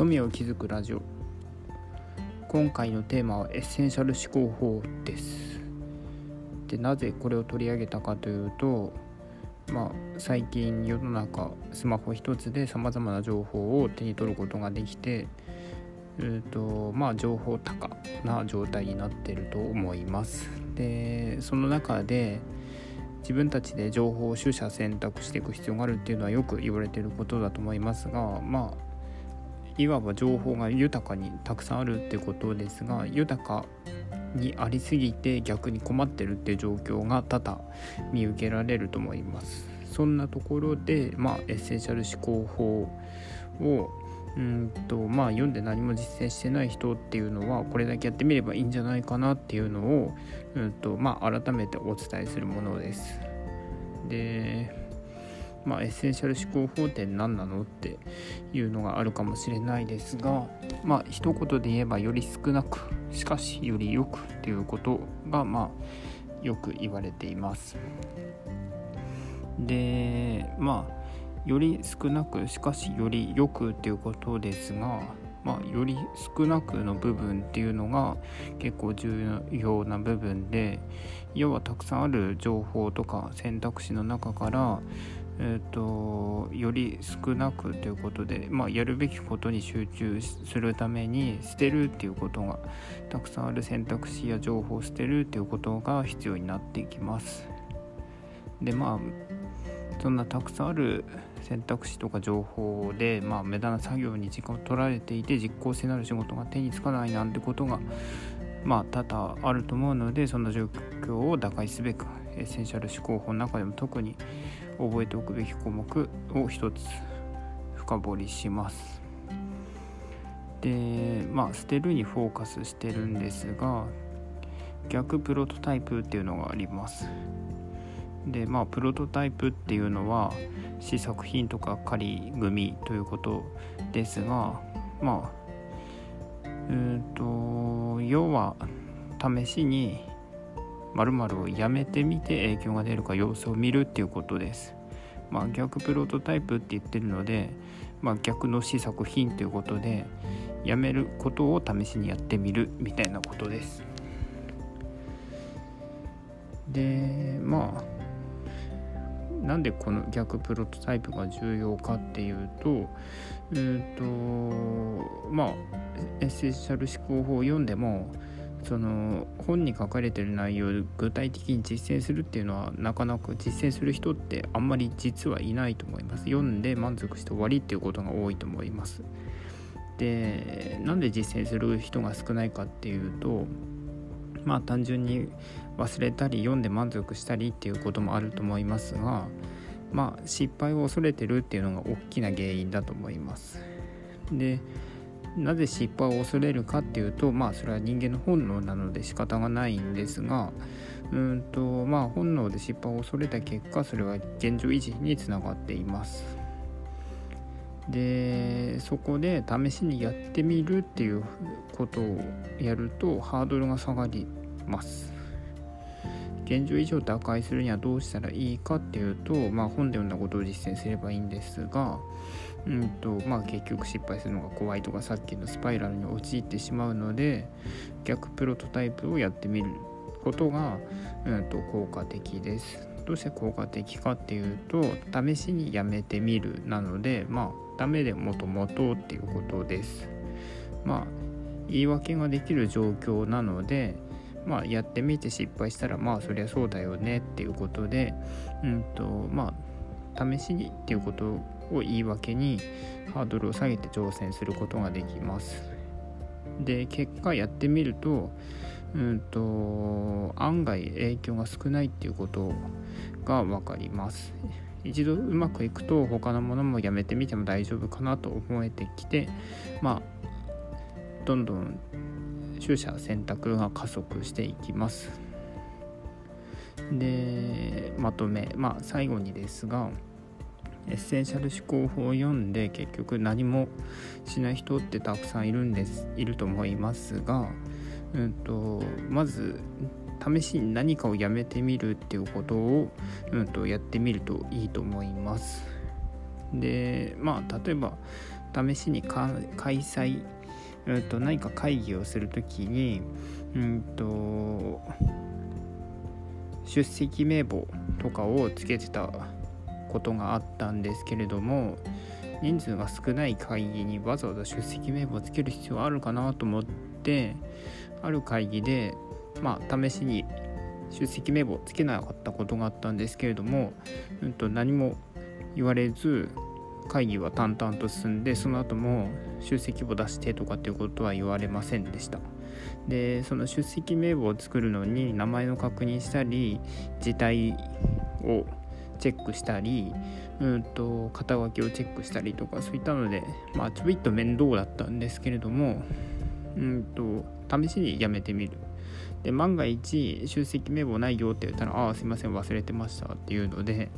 富を築くラジオ。今回のテーマはエッセンシャル思考法です。でなぜこれを取り上げたかというとまあ最近世の中スマホ一つでさまざまな情報を手に取ることができてえーとまあ、情報過多な状態になってると思います。でその中で自分たちで情報を取捨選択していく必要があるっていうのはよく言われてることだと思いますがまあいわば情報が豊かにたくさんあるってことですが豊かにありすぎて逆に困ってるっていう状況が多々見受けられると思いますそんなところでまあエッセンシャル思考法をうんとまあ読んで何も実践してない人っていうのはこれだけやってみればいいんじゃないかなっていうのを、うんとまあ、改めてお伝えするものです。でまあエッセンシャル思考法って何なのっていうのがあるかもしれないですがまあ一言で言えばより少なくしかしよりよくっていうことがまあよく言われています。でまあより少なくしかしよりよくっていうことですが、まあ、より少なくの部分っていうのが結構重要な部分で要はたくさんある情報とか選択肢の中からえーと、より少なくということで、まあ、やるべきことに集中するために捨てるっていうことがたくさんある選択肢や情報を捨てるっていうことが必要になっていきます。でまあそんなたくさんある選択肢とか情報で、まあ、無駄な作業に時間を取られていて実効性のある仕事が手につかないなんてことがまあ多々あると思うのでそんな状況を打開すべくエッセンシャル思考法の中でも特に覚えておくべき項目を一つ深掘りします。でまあ捨てるにフォーカスしてるんですが逆プロトタイプっていうのがあります。でまあプロトタイプっていうのは試作品とか仮組ということですがまあうんと要は試しに〇〇をやめてみて影響が出るか様子を見るっていうことです。まあ、逆プロトタイプって言ってるので、まあ、逆の試作品ということでやめることを試しにやってみるみたいなことです。でまあなんでこの逆プロトタイプが重要かっていうとうんとまあエッセンシャル思考法を読んでもその本に書かれてる内容を具体的に実践するっていうのはなかなか実践する人ってあんまり実はいないと思います。読んで満足して終わりっていうことが多いと思います。でなんで実践する人が少ないかっていうとまあ単純に忘れたり読んで満足したりっていうこともあると思いますがまあ失敗を恐れてるっていうのが大きな原因だと思います。でなぜ失敗を恐れるかっていうとまあそれは人間の本能なので仕方がないんですがうんとまあ本能で失敗を恐れた結果それは現状維持につながっています。でそこで試しにやってみるっていうことをやるとハードルが下がります。現状維持を打開するにはどうしたらいいかっていうと、まあ、本で読んだことを実践すればいいんですがうんとまあ、結局失敗するのが怖いとかさっきのスパイラルに陥ってしまうので逆プロトタイプをやってみることが、うんと、効果的です。どうして効果的かっていうと試しにやめてみるなのでまあダメでもともとっていうことです。まあ言い訳ができる状況なのでまあやってみて失敗したらまあそりゃそうだよねっていうことでうんとまあ試しにっていうことを言い訳にハードルを下げて挑戦することができます。で結果やってみるとうんと案外影響が少ないっていうことが分かります。一度うまくいくと他のものもやめてみても大丈夫かなと思えてきてまあどんどん取捨選択が加速していきます。でまとめまあ最後にですがエッセンシャル思考法を読んで結局何もしない人ってたくさんいるんですいると思いますが、うんと、まず試しに何かをやめてみるっていうことを、うんと、やってみるといいと思います。でまあ例えば試しに開催、うんと、何か会議をする時にうんと出席名簿とかをつけてたことがあったんですけれども人数が少ない会議にわざわざ出席名簿をつける必要あるかなと思ってある会議でまあ試しに出席名簿をつけなかったことがあったんですけれども、うんと、何も言われず会議は淡々と進んでその後も出席簿出してとかっていうことは言われませんでした。でその出席名簿を作るのに名前の確認したり字体をチェックしたりうんと肩書きをチェックしたりとかそういったのでまあちょびっと面倒だったんですけれどもうんと試しにやめてみる。で万が一出席名簿ないよって言ったらああすいません忘れてましたっていうので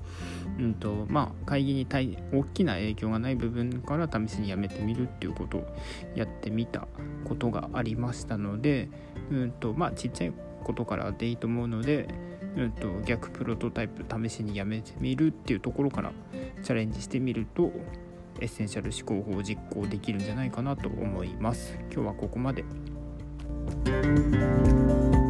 うんとまあ会議に大大きな影響がない部分から試しにやめてみるっていうことをやってみたことがありましたのでうんとまあちっちゃいことからでいいと思うのでうんと逆プロトタイプ試しにやめてみるっていうところからチャレンジしてみるとエッセンシャル思考法を実行できるんじゃないかなと思います。今日はここまで。Música